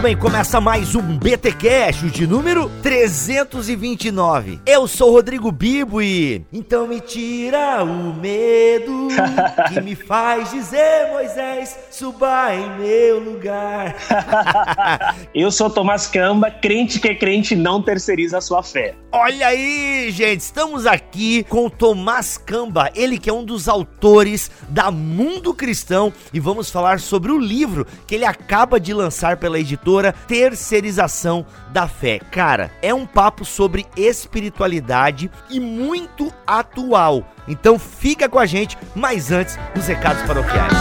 Muito bem. Começa mais um BT Cash de número 329. Eu sou Rodrigo Bibo e então me tira o medo que me faz dizer, Moisés, suba em meu lugar. Eu sou Tomás Camba, crente que é crente não terceiriza a sua fé. Olha aí, gente, estamos aqui com o Tomás Camba, ele que é um dos autores da Mundo Cristão e vamos falar sobre o livro que ele acaba de lançar pela editora Terceirização da Fé. Cara, é um papo sobre espiritualidade e muito atual. Então fica com a gente, mas antes, os recados paroquiais.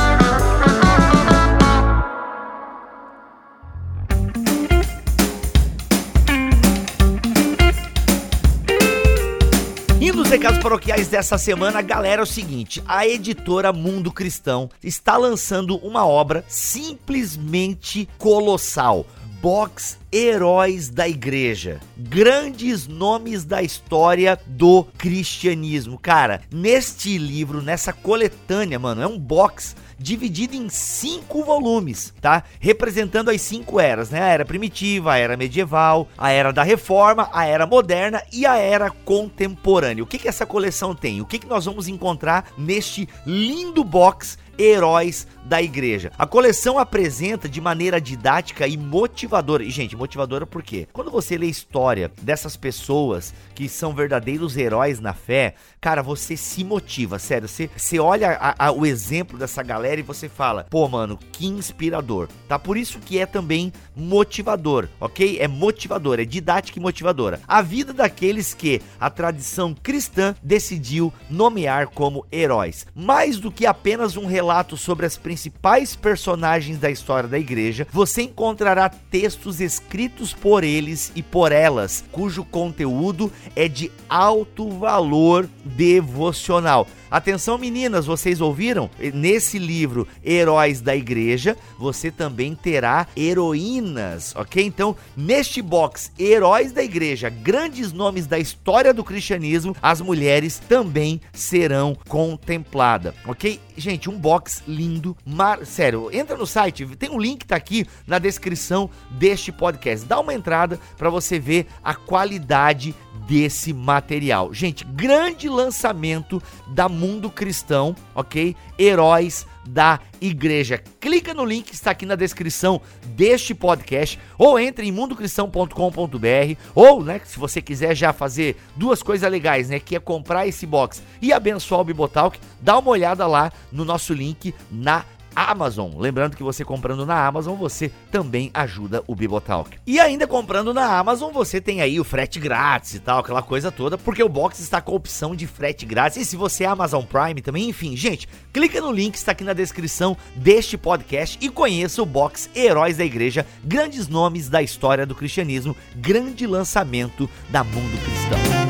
Nos recados paroquiais dessa semana, galera, é o seguinte: a editora Mundo Cristão está lançando uma obra simplesmente colossal. Box Heróis da Igreja. Grandes nomes da história do cristianismo. Cara, neste livro, nessa coletânea, mano, é um box dividido em cinco volumes, tá? Representando as cinco eras, né? A era primitiva, a era medieval, a era da reforma, a era moderna e a era contemporânea. O que que essa coleção tem? O que que nós vamos encontrar neste lindo box Heróis da Igreja. A coleção apresenta de maneira didática e motivadora. E, gente, motivadora por quê? Quando você lê a história dessas pessoas que são verdadeiros heróis na fé, cara, você se motiva, sério. Você, você olha a, a, o exemplo dessa galera e você fala, pô, mano, que inspirador. Tá? Por isso que é também motivador, ok? É motivador, é didática e motivadora. A vida daqueles que a tradição cristã decidiu nomear como heróis. Mais do que apenas um relato relato sobre as principais personagens da história da igreja, você encontrará textos escritos por eles e por elas, cujo conteúdo é de alto valor devocional. Atenção meninas, vocês ouviram? Nesse livro Heróis da Igreja, você também terá heroínas, ok? Então, neste box Heróis da Igreja, grandes nomes da história do cristianismo, as mulheres também serão contempladas, ok? Gente, um box lindo, mar... sério, entra no site, tem um link tá aqui na descrição deste podcast. Dá uma entrada para você ver a qualidade desse material. Gente, grande lançamento da Mundo Cristão, ok? Heróis da Igreja. Clica no link que está aqui na descrição deste podcast ou entre em mundocristão.com.br ou, né, se você quiser já fazer duas coisas legais, né, que é comprar esse box e abençoar o Bibotalk, dá uma olhada lá no nosso link na Amazon. Lembrando que você comprando na Amazon, você também ajuda o Bibotalk. E ainda comprando na Amazon, você tem aí o frete grátis e tal, aquela coisa toda, porque o box está com a opção de frete grátis. E se você é Amazon Prime também, enfim, gente, clica no link que está aqui na descrição deste podcast e conheça o box Heróis da Igreja, grandes nomes da história do cristianismo, grande lançamento da Mundo Cristão.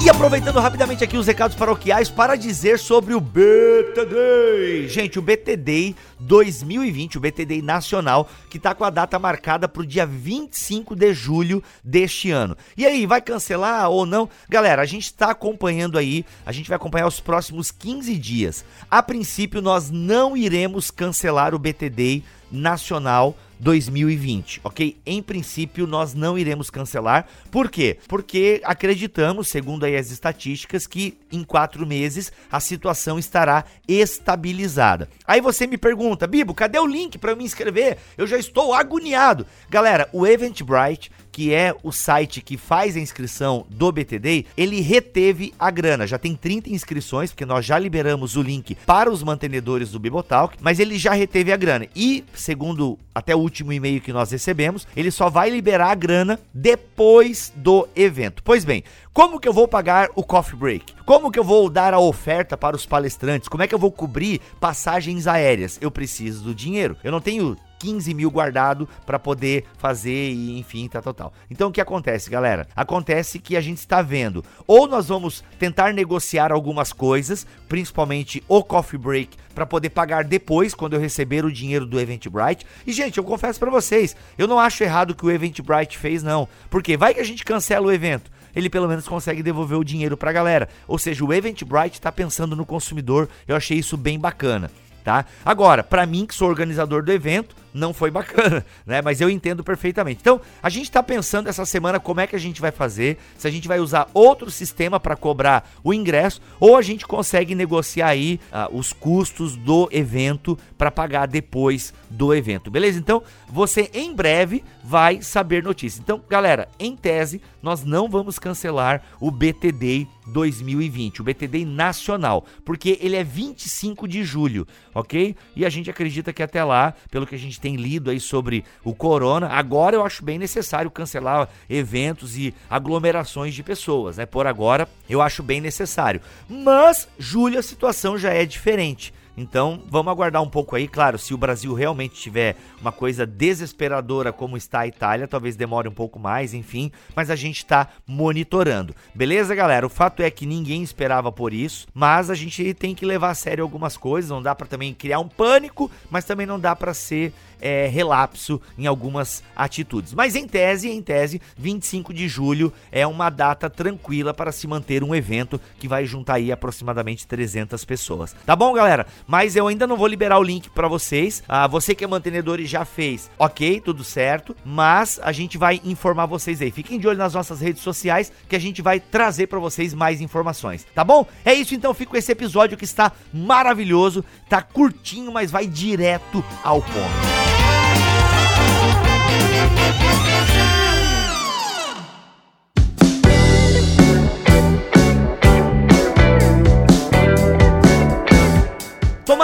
E aproveitando rapidamente aqui os recados paroquiais para dizer sobre o BTD. Gente, o BTD 2020, o BTD nacional, que tá com a data marcada para o dia 25 de julho deste ano. E aí, vai cancelar ou não? Galera, a gente está acompanhando aí, a gente vai acompanhar os próximos 15 dias. A princípio, nós não iremos cancelar o BTD nacional 2020, ok? Em princípio, nós não iremos cancelar. Por quê? Porque acreditamos, segundo aí as estatísticas, que em quatro meses a situação estará estabilizada. Aí você me pergunta, Bibo, cadê o link para eu me inscrever? Eu já estou agoniado. Galera, o Eventbrite que é o site que faz a inscrição do BTD, ele reteve a grana. Já tem 30 inscrições, porque nós já liberamos o link para os mantenedores do Bibotalk, mas ele já reteve a grana. E, segundo até o último e-mail que nós recebemos, ele só vai liberar a grana depois do evento. Pois bem, como que eu vou pagar o coffee break? Como que eu vou dar a oferta para os palestrantes? Como é que eu vou cobrir passagens aéreas? Eu preciso do dinheiro. Eu não tenho 15 mil guardado para poder fazer e enfim, tá total. Então o que acontece, galera? Acontece que a gente está vendo, ou nós vamos tentar negociar algumas coisas, principalmente o coffee break, para poder pagar depois, quando eu receber o dinheiro do Eventbrite. E gente, eu confesso para vocês, eu não acho errado o que o Eventbrite fez não, porque vai que a gente cancela o evento ele pelo menos consegue devolver o dinheiro para a galera. Ou seja, o Eventbrite está pensando no consumidor. Eu achei isso bem bacana. Tá? Agora, para mim que sou organizador do evento, não foi bacana, né? Mas eu entendo perfeitamente. Então, a gente está pensando essa semana como é que a gente vai fazer, se a gente vai usar outro sistema para cobrar o ingresso ou a gente consegue negociar aí uh, os custos do evento para pagar depois do evento, beleza? Então, você em breve vai saber notícias. Então, galera, em tese, nós não vamos cancelar o BTD 2020, o BTD nacional, porque ele é 25 de julho, ok? E a gente acredita que até lá, pelo que a gente tem lido aí sobre o corona, agora eu acho bem necessário cancelar eventos e aglomerações de pessoas, né? Por agora, eu acho bem necessário. Mas julho a situação já é diferente. Então, vamos aguardar um pouco aí. Claro, se o Brasil realmente tiver uma coisa desesperadora como está a Itália, talvez demore um pouco mais, enfim, mas a gente está monitorando. Beleza, galera? O fato é que ninguém esperava por isso, mas a gente tem que levar a sério algumas coisas, não dá para também criar um pânico, mas também não dá para ser é, relapso em algumas atitudes. Mas em tese, em tese, 25 de julho é uma data tranquila para se manter um evento que vai juntar aí aproximadamente 300 pessoas. Tá bom, galera? Mas eu ainda não vou liberar o link para vocês. Ah, você que é mantenedor e já fez, ok, tudo certo. Mas a gente vai informar vocês aí. Fiquem de olho nas nossas redes sociais que a gente vai trazer para vocês mais informações. Tá bom? É isso então. Fico com esse episódio que está maravilhoso, tá curtinho, mas vai direto ao ponto.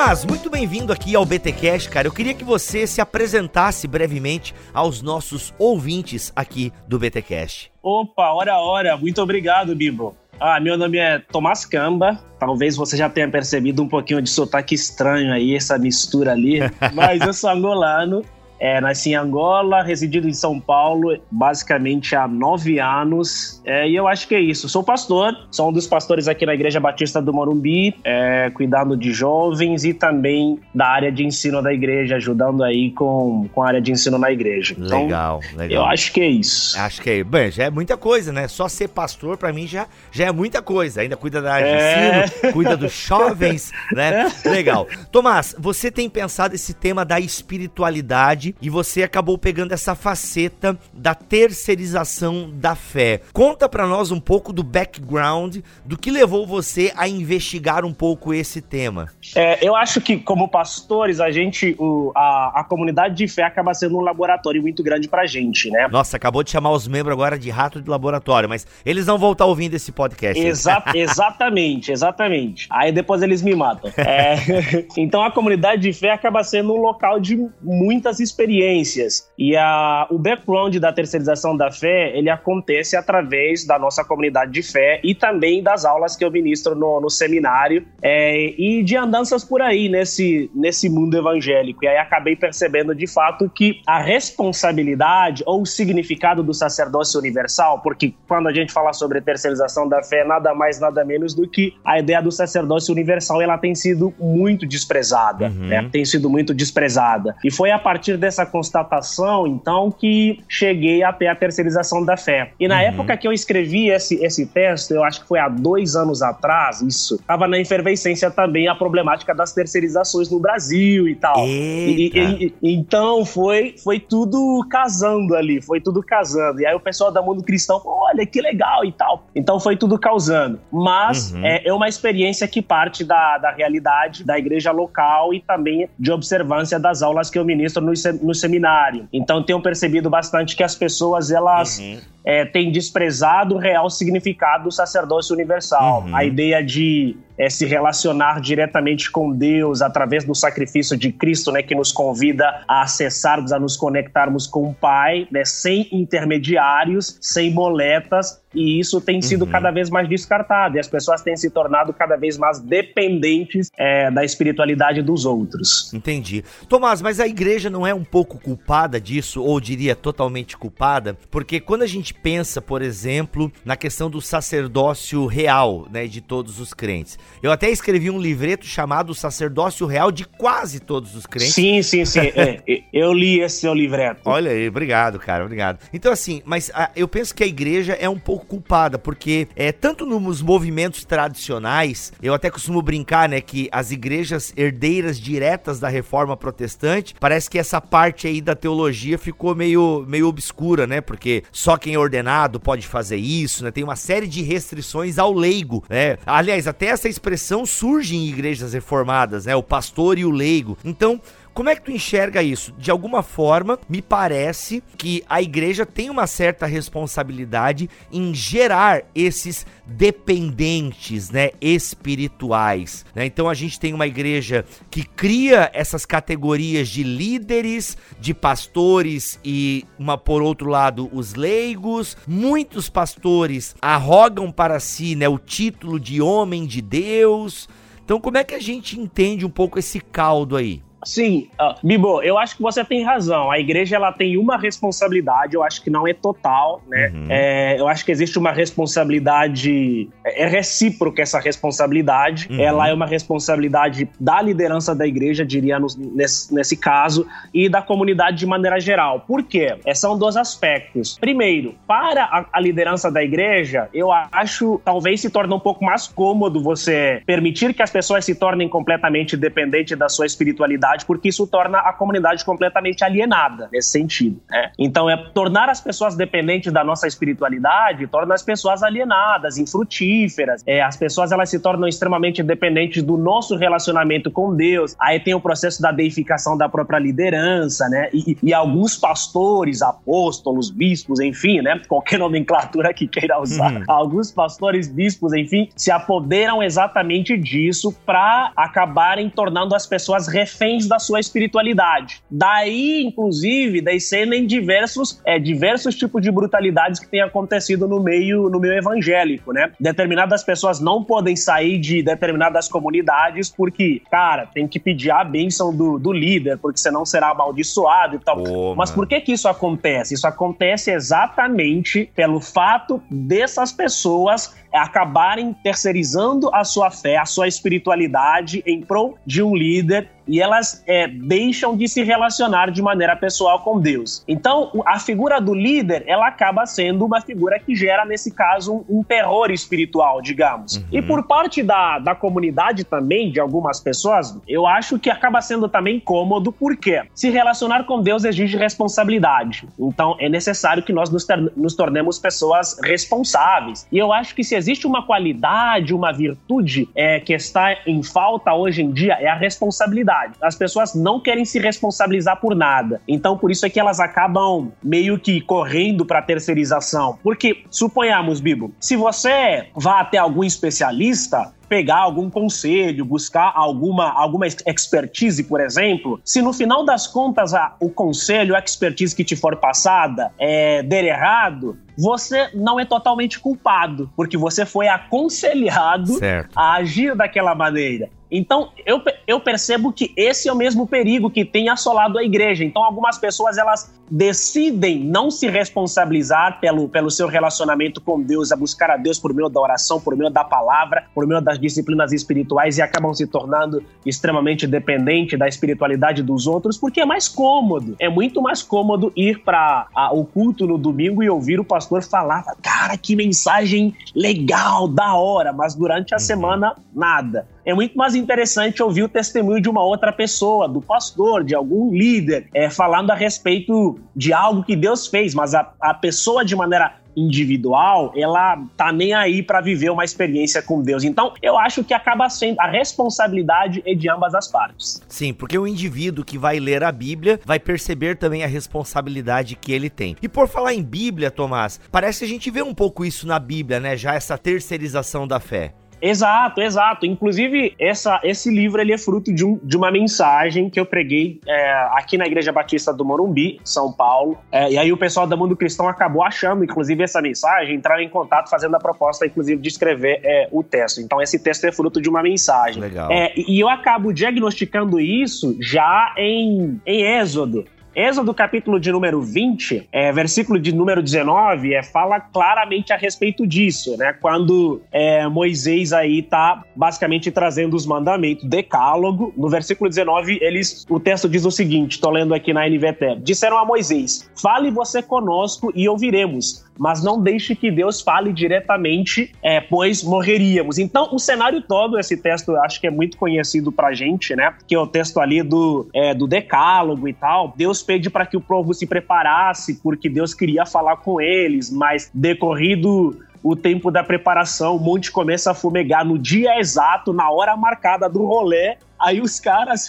Tomás, muito bem-vindo aqui ao BTcast, cara. Eu queria que você se apresentasse brevemente aos nossos ouvintes aqui do BTcast. Opa, hora hora. Muito obrigado, Bibo. Ah, meu nome é Tomás Camba. Talvez você já tenha percebido um pouquinho de sotaque estranho aí, essa mistura ali. Mas eu sou angolano é, nasci em Angola, residido em São Paulo basicamente há nove anos. É, e eu acho que é isso. Sou pastor, sou um dos pastores aqui na Igreja Batista do Morumbi, é, cuidando de jovens e também da área de ensino da igreja, ajudando aí com, com a área de ensino na igreja. Então, legal, legal. Eu acho que é isso. Acho que é. Bem, já é muita coisa, né? Só ser pastor, para mim, já, já é muita coisa. Ainda cuida da área de é. ensino, cuida dos jovens, né? Legal. Tomás, você tem pensado esse tema da espiritualidade e você acabou pegando essa faceta da terceirização da fé. Conta para nós um pouco do background, do que levou você a investigar um pouco esse tema. É, eu acho que como pastores, a gente, o, a, a comunidade de fé acaba sendo um laboratório muito grande pra gente, né? Nossa, acabou de chamar os membros agora de rato de laboratório, mas eles não vão estar ouvindo esse podcast. Exa exatamente, exatamente. Aí depois eles me matam. É, então a comunidade de fé acaba sendo um local de muitas experiências experiências. E a, o background da terceirização da fé, ele acontece através da nossa comunidade de fé e também das aulas que eu ministro no, no seminário é, e de andanças por aí nesse, nesse mundo evangélico. E aí acabei percebendo de fato que a responsabilidade ou o significado do sacerdócio universal, porque quando a gente fala sobre terceirização da fé, nada mais, nada menos do que a ideia do sacerdócio universal, ela tem sido muito desprezada, uhum. né? Tem sido muito desprezada. E foi a partir dessa essa constatação, então, que cheguei até a terceirização da fé. E na uhum. época que eu escrevi esse, esse texto, eu acho que foi há dois anos atrás, isso, estava na efervescência também a problemática das terceirizações no Brasil e tal. E, e, e, então foi, foi tudo casando ali, foi tudo casando. E aí o pessoal da mundo cristão, olha que legal e tal. Então foi tudo causando. Mas uhum. é, é uma experiência que parte da, da realidade da igreja local e também de observância das aulas que eu ministro no, no seminário. Então tenho percebido bastante que as pessoas elas uhum. é, têm desprezado o real significado do sacerdócio universal. Uhum. A ideia de é, se relacionar diretamente com Deus através do sacrifício de Cristo, né, que nos convida a acessarmos, a nos conectarmos com o Pai, né, sem intermediários, sem moletas, e isso tem sido uhum. cada vez mais descartado, e as pessoas têm se tornado cada vez mais dependentes é, da espiritualidade dos outros. Entendi. Tomás, mas a igreja não é um pouco culpada disso, ou diria totalmente culpada? Porque quando a gente pensa, por exemplo, na questão do sacerdócio real, né, de todos os crentes. Eu até escrevi um livreto chamado Sacerdócio Real de quase todos os crentes. Sim, sim, sim. é, eu li esse seu livreto. Olha aí, obrigado, cara, obrigado. Então, assim, mas a, eu penso que a igreja é um pouco culpada, porque é tanto nos movimentos tradicionais, eu até costumo brincar, né, que as igrejas herdeiras diretas da reforma protestante, parece que essa parte aí da teologia ficou meio, meio obscura, né, porque só quem é ordenado pode fazer isso, né, tem uma série de restrições ao leigo, né, aliás, até essa expressão surge em igrejas reformadas, né, o pastor e o leigo. Então, como é que tu enxerga isso? De alguma forma, me parece que a igreja tem uma certa responsabilidade em gerar esses dependentes, né, espirituais, né? Então a gente tem uma igreja que cria essas categorias de líderes, de pastores e uma por outro lado os leigos. Muitos pastores arrogam para si, né, o título de homem de Deus. Então como é que a gente entende um pouco esse caldo aí? Sim, uh, Bibo, eu acho que você tem razão. A igreja ela tem uma responsabilidade, eu acho que não é total, né? Uhum. É, eu acho que existe uma responsabilidade, é, é recíproca essa responsabilidade. Uhum. Ela é uma responsabilidade da liderança da igreja, diria nesse, nesse caso, e da comunidade de maneira geral. Por quê? É, são dois aspectos. Primeiro, para a, a liderança da igreja, eu acho talvez se torne um pouco mais cômodo você permitir que as pessoas se tornem completamente dependentes da sua espiritualidade comunidade, porque isso torna a comunidade completamente alienada nesse sentido. Né? Então, é tornar as pessoas dependentes da nossa espiritualidade, torna as pessoas alienadas, infrutíferas. É, as pessoas elas se tornam extremamente dependentes do nosso relacionamento com Deus. Aí tem o processo da deificação da própria liderança, né? E, e alguns pastores, apóstolos, bispos, enfim, né? Qualquer nomenclatura que queira usar. Uhum. Alguns pastores, bispos, enfim, se apoderam exatamente disso para acabarem tornando as pessoas reféns da sua espiritualidade. Daí, inclusive, descendem diversos, é, diversos tipos de brutalidades que têm acontecido no meio, no meio evangélico, né? Determinadas pessoas não podem sair de determinadas comunidades porque, cara, tem que pedir a bênção do, do líder, porque senão será amaldiçoado e tal. Pô, Mas por que que isso acontece? Isso acontece exatamente pelo fato dessas pessoas acabarem terceirizando a sua fé, a sua espiritualidade em prol de um líder e elas é, deixam de se relacionar de maneira pessoal com Deus. Então, a figura do líder, ela acaba sendo uma figura que gera, nesse caso, um, um terror espiritual, digamos. Uhum. E por parte da, da comunidade também, de algumas pessoas, eu acho que acaba sendo também cômodo, porque se relacionar com Deus exige responsabilidade. Então, é necessário que nós nos, nos tornemos pessoas responsáveis. E eu acho que se existe uma qualidade, uma virtude é, que está em falta hoje em dia, é a responsabilidade. As pessoas não querem se responsabilizar por nada. Então, por isso é que elas acabam meio que correndo para terceirização. Porque, suponhamos, Bibo, se você vá até algum especialista, pegar algum conselho, buscar alguma, alguma expertise, por exemplo, se no final das contas a, o conselho, a expertise que te for passada é, der errado, você não é totalmente culpado, porque você foi aconselhado certo. a agir daquela maneira. Então, eu, eu percebo que esse é o mesmo perigo que tem assolado a igreja. Então, algumas pessoas, elas decidem não se responsabilizar pelo, pelo seu relacionamento com Deus, a buscar a Deus por meio da oração, por meio da palavra, por meio das disciplinas espirituais e acabam se tornando extremamente dependentes da espiritualidade dos outros, porque é mais cômodo. É muito mais cômodo ir para o culto no domingo e ouvir o pastor falar, cara, que mensagem legal, da hora, mas durante a uhum. semana, nada. É muito mais interessante ouvir o testemunho de uma outra pessoa, do pastor, de algum líder, é, falando a respeito de algo que Deus fez, mas a, a pessoa de maneira individual, ela tá nem aí para viver uma experiência com Deus. Então, eu acho que acaba sendo a responsabilidade é de ambas as partes. Sim, porque o indivíduo que vai ler a Bíblia vai perceber também a responsabilidade que ele tem. E por falar em Bíblia, Tomás, parece que a gente vê um pouco isso na Bíblia, né? Já essa terceirização da fé. Exato, exato. Inclusive, essa, esse livro ele é fruto de, um, de uma mensagem que eu preguei é, aqui na Igreja Batista do Morumbi, São Paulo. É, e aí o pessoal do Mundo Cristão acabou achando, inclusive, essa mensagem, entraram em contato fazendo a proposta, inclusive, de escrever é, o texto. Então, esse texto é fruto de uma mensagem. Legal. É, e eu acabo diagnosticando isso já em, em Êxodo. Êxodo capítulo de número 20, é, versículo de número 19, é, fala claramente a respeito disso, né? Quando é, Moisés aí tá basicamente trazendo os mandamentos, decálogo. No versículo 19, eles, o texto diz o seguinte, tô lendo aqui na NVT. Disseram a Moisés, fale você conosco e ouviremos, mas não deixe que Deus fale diretamente, é, pois morreríamos. Então, o cenário todo, esse texto acho que é muito conhecido pra gente, né? Que é o texto ali do, é, do decálogo e tal. Deus pede para que o povo se preparasse, porque Deus queria falar com eles, mas decorrido o tempo da preparação, o monte começa a fumegar no dia exato, na hora marcada do rolê. Aí os caras.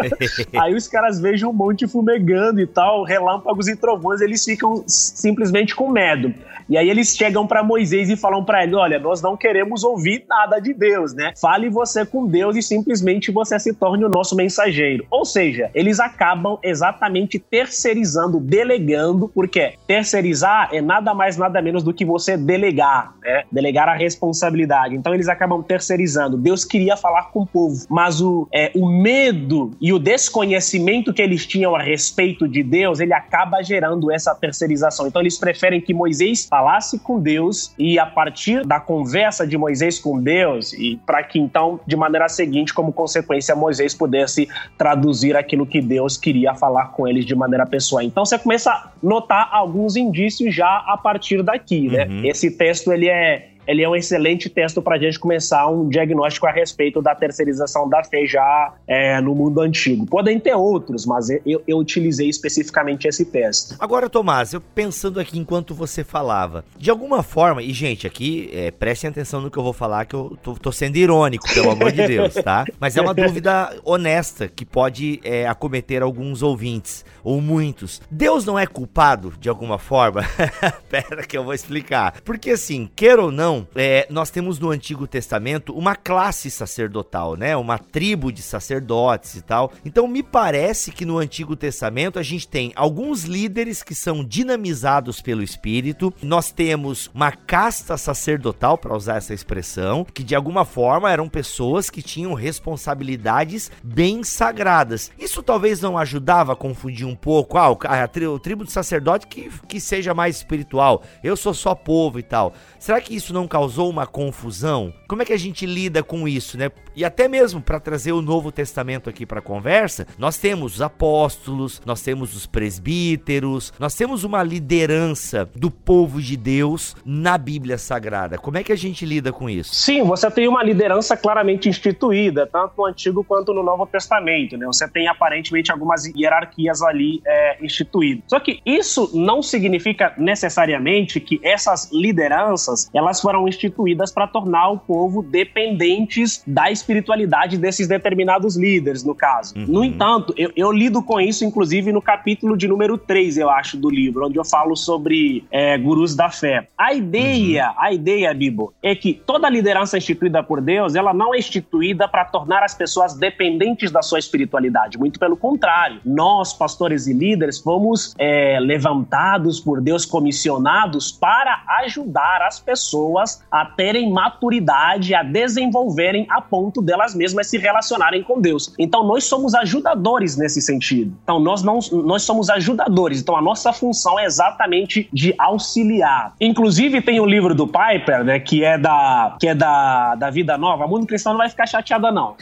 aí os caras vejam um monte fumegando e tal, relâmpagos e trovões, eles ficam simplesmente com medo. E aí eles chegam para Moisés e falam para ele: Olha, nós não queremos ouvir nada de Deus, né? Fale você com Deus e simplesmente você se torne o nosso mensageiro. Ou seja, eles acabam exatamente terceirizando, delegando, porque terceirizar é nada mais, nada menos do que você delegar, né? Delegar a responsabilidade. Então eles acabam terceirizando. Deus queria falar com o povo, mas o, é, o medo e o desconhecimento que eles tinham a respeito de Deus, ele acaba gerando essa terceirização. Então eles preferem que Moisés falasse com Deus e a partir da conversa de Moisés com Deus e para que então de maneira seguinte, como consequência, Moisés pudesse traduzir aquilo que Deus queria falar com eles de maneira pessoal. Então você começa a notar alguns indícios já a partir daqui, né? Uhum. Esse texto ele é ele é um excelente texto para a gente começar um diagnóstico a respeito da terceirização da fé já é, no mundo antigo. Podem ter outros, mas eu, eu utilizei especificamente esse texto. Agora, Tomás, eu pensando aqui enquanto você falava, de alguma forma, e gente, aqui é, prestem atenção no que eu vou falar, que eu tô, tô sendo irônico, pelo amor de Deus, tá? Mas é uma dúvida honesta que pode é, acometer alguns ouvintes, ou muitos. Deus não é culpado de alguma forma? Pera que eu vou explicar. Porque assim, queira ou não, é, nós temos no Antigo Testamento uma classe sacerdotal, né? Uma tribo de sacerdotes e tal. Então me parece que no Antigo Testamento a gente tem alguns líderes que são dinamizados pelo Espírito. Nós temos uma casta sacerdotal, para usar essa expressão, que de alguma forma eram pessoas que tinham responsabilidades bem sagradas. Isso talvez não ajudava a confundir um pouco, ah, a, tribo de sacerdote que, que seja mais espiritual. Eu sou só povo e tal. Será que isso não causou uma confusão? Como é que a gente lida com isso, né? E até mesmo para trazer o Novo Testamento aqui para a conversa, nós temos os apóstolos, nós temos os presbíteros, nós temos uma liderança do povo de Deus na Bíblia Sagrada. Como é que a gente lida com isso? Sim, você tem uma liderança claramente instituída, tanto no Antigo quanto no Novo Testamento, né? Você tem aparentemente algumas hierarquias ali é, instituídas. Só que isso não significa necessariamente que essas lideranças elas foram instituídas para tornar o povo dependentes da espiritualidade desses determinados líderes, no caso. Uhum. No entanto, eu, eu, lido com isso, inclusive, no capítulo de número 3, eu acho, do livro, onde eu falo sobre é, gurus da fé. A ideia, uhum. a ideia, Bibo, é que toda liderança instituída por Deus, ela não é instituída para tornar as pessoas dependentes da sua espiritualidade. Muito pelo contrário. Nós, pastores e líderes, fomos é, levantados por Deus, comissionados para ajudar as pessoas pessoas a terem maturidade, a desenvolverem a ponto delas mesmas se relacionarem com Deus. Então nós somos ajudadores nesse sentido. Então nós não nós somos ajudadores. Então a nossa função é exatamente de auxiliar. Inclusive tem o um livro do Piper, né, que é da que é da, da vida nova. A mundo cristão não vai ficar chateada não.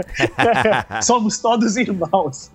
somos todos irmãos.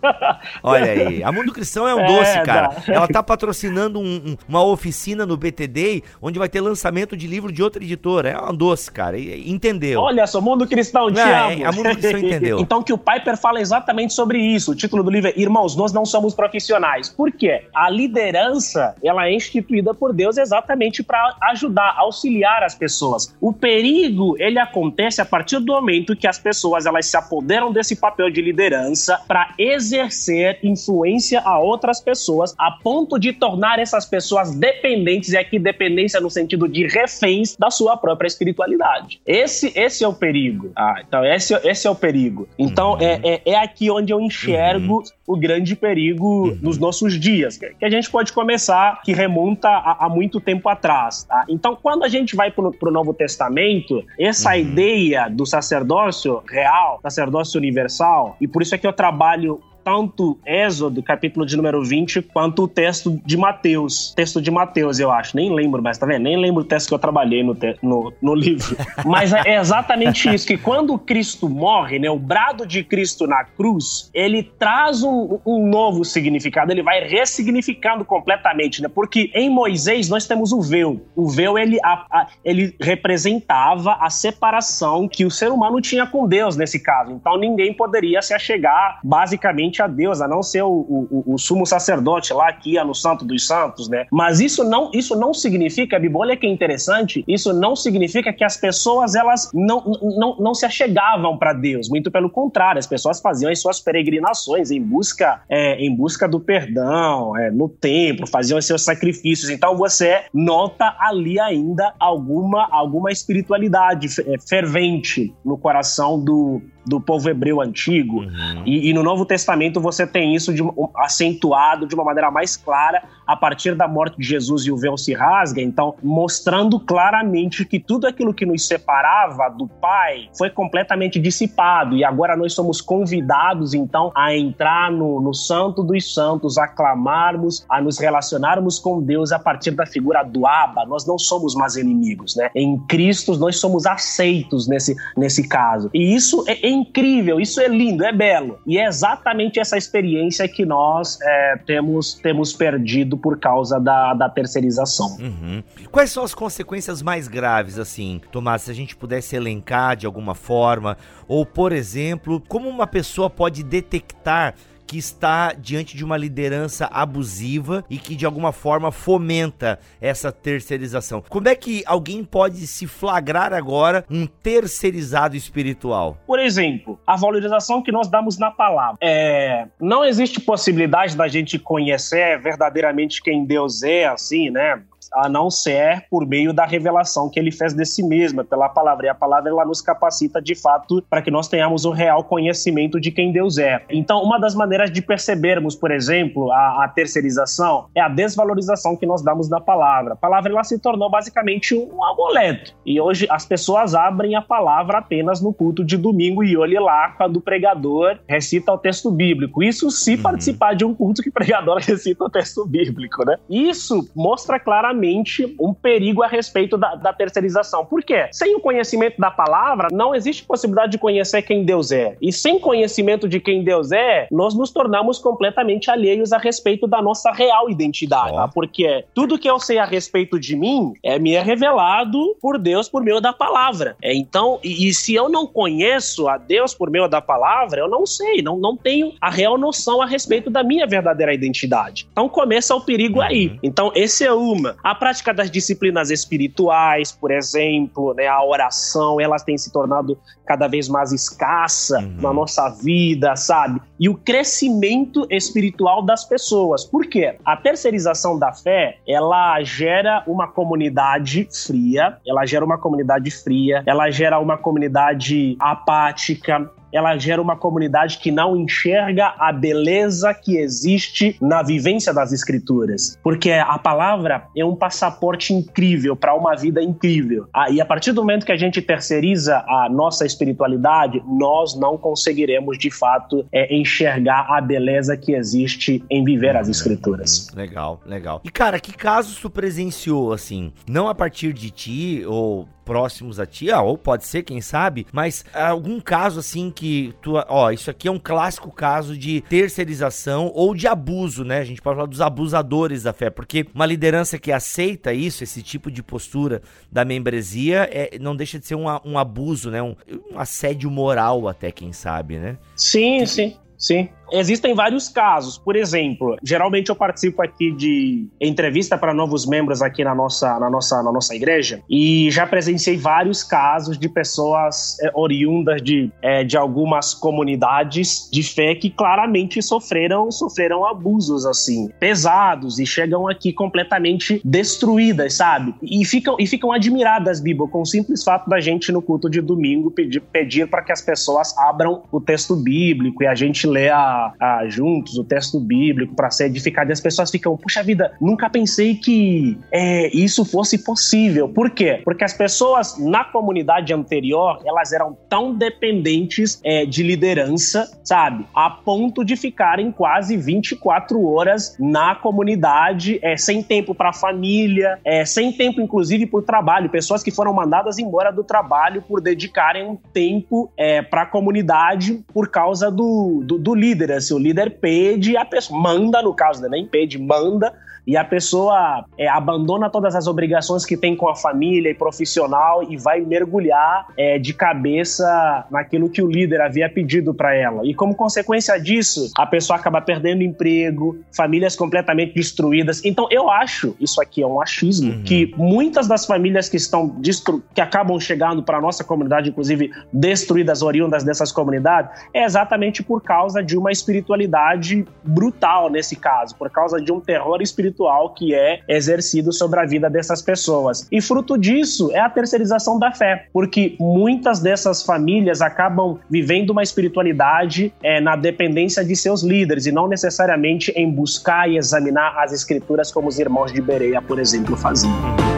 Olha aí, a mundo cristão é um é, doce, cara. Ela tá patrocinando um, um, uma oficina no BTD onde vai ter lançamento lançamento de livro de outra editora. É uma doce, cara. entendeu? Olha só, Mundo Cristão, te é. É, Mundo Cristão entendeu. então que o Piper fala exatamente sobre isso. O título do livro é Irmãos, nós não somos profissionais. Por quê? A liderança, ela é instituída por Deus exatamente para ajudar, auxiliar as pessoas. O perigo, ele acontece a partir do momento que as pessoas, elas se apoderam desse papel de liderança para exercer influência a outras pessoas a ponto de tornar essas pessoas dependentes, e aqui dependência no sentido de reféns da sua própria espiritualidade. Esse, esse é o perigo. Ah, então, esse, esse é o perigo. Então, uhum. é, é, é, aqui onde eu enxergo uhum. o grande perigo uhum. nos nossos dias, que a gente pode começar, que remonta a, a muito tempo atrás. Tá? Então, quando a gente vai para o Novo Testamento, essa uhum. ideia do sacerdócio real, sacerdócio universal, e por isso é que eu trabalho tanto Êxodo, capítulo de número 20, quanto o texto de Mateus. Texto de Mateus, eu acho. Nem lembro mais, tá vendo? Nem lembro o texto que eu trabalhei no, no, no livro. Mas é exatamente isso, que quando Cristo morre, né, o brado de Cristo na cruz, ele traz um, um novo significado, ele vai ressignificando completamente, né? Porque em Moisés nós temos o véu. O véu, ele, a, a, ele representava a separação que o ser humano tinha com Deus, nesse caso. Então ninguém poderia se achegar, basicamente, a Deus, a não ser o, o, o, sumo sacerdote lá que ia no Santo dos Santos, né? Mas isso não, isso não significa, Bibo, olha que interessante, isso não significa que as pessoas elas não, não, não se achegavam para Deus. Muito pelo contrário, as pessoas faziam as suas peregrinações em busca, é, em busca do perdão, é, no templo, faziam os seus sacrifícios. Então você nota ali ainda alguma, alguma espiritualidade é, fervente no coração do, do povo hebreu antigo. Uhum. E, e, no Novo Testamento você tem isso de, acentuado de uma maneira mais clara a partir da morte de Jesus e o véu se rasga, então mostrando claramente que tudo aquilo que nos separava do Pai foi completamente dissipado e agora nós somos convidados então a entrar no, no Santo dos Santos, a clamarmos, a nos relacionarmos com Deus a partir da figura do Abba. Nós não somos mais inimigos, né? Em Cristo nós somos aceitos nesse, nesse caso. E isso é, é incrível, isso é lindo, é belo. E é exatamente essa experiência que nós é, temos, temos perdido por causa da, da terceirização. Uhum. Quais são as consequências mais graves, assim, Tomás, se a gente pudesse elencar de alguma forma? Ou, por exemplo, como uma pessoa pode detectar que está diante de uma liderança abusiva e que de alguma forma fomenta essa terceirização. Como é que alguém pode se flagrar agora um terceirizado espiritual? Por exemplo, a valorização que nós damos na palavra. É, não existe possibilidade da gente conhecer verdadeiramente quem Deus é, assim, né? A não ser por meio da revelação que ele fez de si mesmo, pela palavra. E a palavra ela nos capacita de fato para que nós tenhamos o real conhecimento de quem Deus é. Então, uma das maneiras de percebermos, por exemplo, a, a terceirização é a desvalorização que nós damos da palavra. A palavra ela se tornou basicamente um amuleto. E hoje as pessoas abrem a palavra apenas no culto de domingo e olhe lá quando o pregador recita o texto bíblico. Isso se uhum. participar de um culto que o pregador recita o texto bíblico, né? Isso mostra claramente claramente um perigo a respeito da, da terceirização. Por quê? Sem o conhecimento da palavra, não existe possibilidade de conhecer quem Deus é. E sem conhecimento de quem Deus é, nós nos tornamos completamente alheios a respeito da nossa real identidade. Tá? Porque tudo que eu sei a respeito de mim é me é revelado por Deus por meio da palavra. É, então, e, e, se eu não conheço a Deus por meio da palavra, eu não sei, não, não tenho a real noção a respeito da minha verdadeira identidade. Então começa o perigo aí. Uhum. Então, esse é uma. A prática das disciplinas espirituais, por exemplo, né, a oração, elas têm se tornado cada vez mais escassa uhum. na nossa vida, sabe? E o crescimento espiritual das pessoas. Por quê? A terceirização da fé, ela gera uma comunidade fria, ela gera uma comunidade fria, ela gera uma comunidade apática, ela gera uma comunidade que não enxerga a beleza que existe na vivência das escrituras. Porque a palavra é um passaporte incrível para uma vida incrível. Ah, e a partir do momento que a gente terceiriza a nossa espiritualidade, nós não conseguiremos de fato é, enxergar a beleza que existe em viver as escrituras. Legal, legal. E cara, que casos tu presenciou assim? Não a partir de ti ou próximos a ti, ah, ou pode ser, quem sabe, mas algum caso assim que tu, ó, isso aqui é um clássico caso de terceirização ou de abuso, né? A gente pode falar dos abusadores da fé, porque uma liderança que aceita isso, esse tipo de postura da membresia, é, não deixa de ser um, um abuso, né? Um, um assédio moral até, quem sabe, né? Sim, sim. Sim. Existem vários casos. Por exemplo, geralmente eu participo aqui de entrevista para novos membros aqui na nossa, na nossa, na nossa igreja e já presenciei vários casos de pessoas é, oriundas de, é, de algumas comunidades de fé que claramente sofreram, sofreram abusos assim pesados e chegam aqui completamente destruídas, sabe? E ficam, e ficam admiradas, Bíblia, com o simples fato da gente no culto de domingo pedir, pedir para que as pessoas abram o texto bíblico e a gente lê a a, juntos o texto bíblico para ser edificado e as pessoas ficam, puxa vida, nunca pensei que é, isso fosse possível. Por quê? Porque as pessoas na comunidade anterior elas eram tão dependentes é, de liderança, sabe, a ponto de ficarem quase 24 horas na comunidade, é, sem tempo para família, é, sem tempo inclusive por trabalho, pessoas que foram mandadas embora do trabalho por dedicarem um tempo é, para a comunidade por causa do, do, do líder líder, assim, o líder pede, a pessoa manda, no caso, né? nem pede, manda e a pessoa é, abandona todas as obrigações que tem com a família e profissional e vai mergulhar é, de cabeça naquilo que o líder havia pedido para ela. E como consequência disso, a pessoa acaba perdendo emprego, famílias completamente destruídas. Então eu acho, isso aqui é um achismo, uhum. que muitas das famílias que estão destru que acabam chegando para nossa comunidade, inclusive destruídas, oriundas dessas comunidades, é exatamente por causa de uma espiritualidade brutal nesse caso, por causa de um terror espiritual espiritual que é exercido sobre a vida dessas pessoas. E fruto disso é a terceirização da fé, porque muitas dessas famílias acabam vivendo uma espiritualidade é, na dependência de seus líderes e não necessariamente em buscar e examinar as escrituras como os irmãos de Bereia, por exemplo, faziam.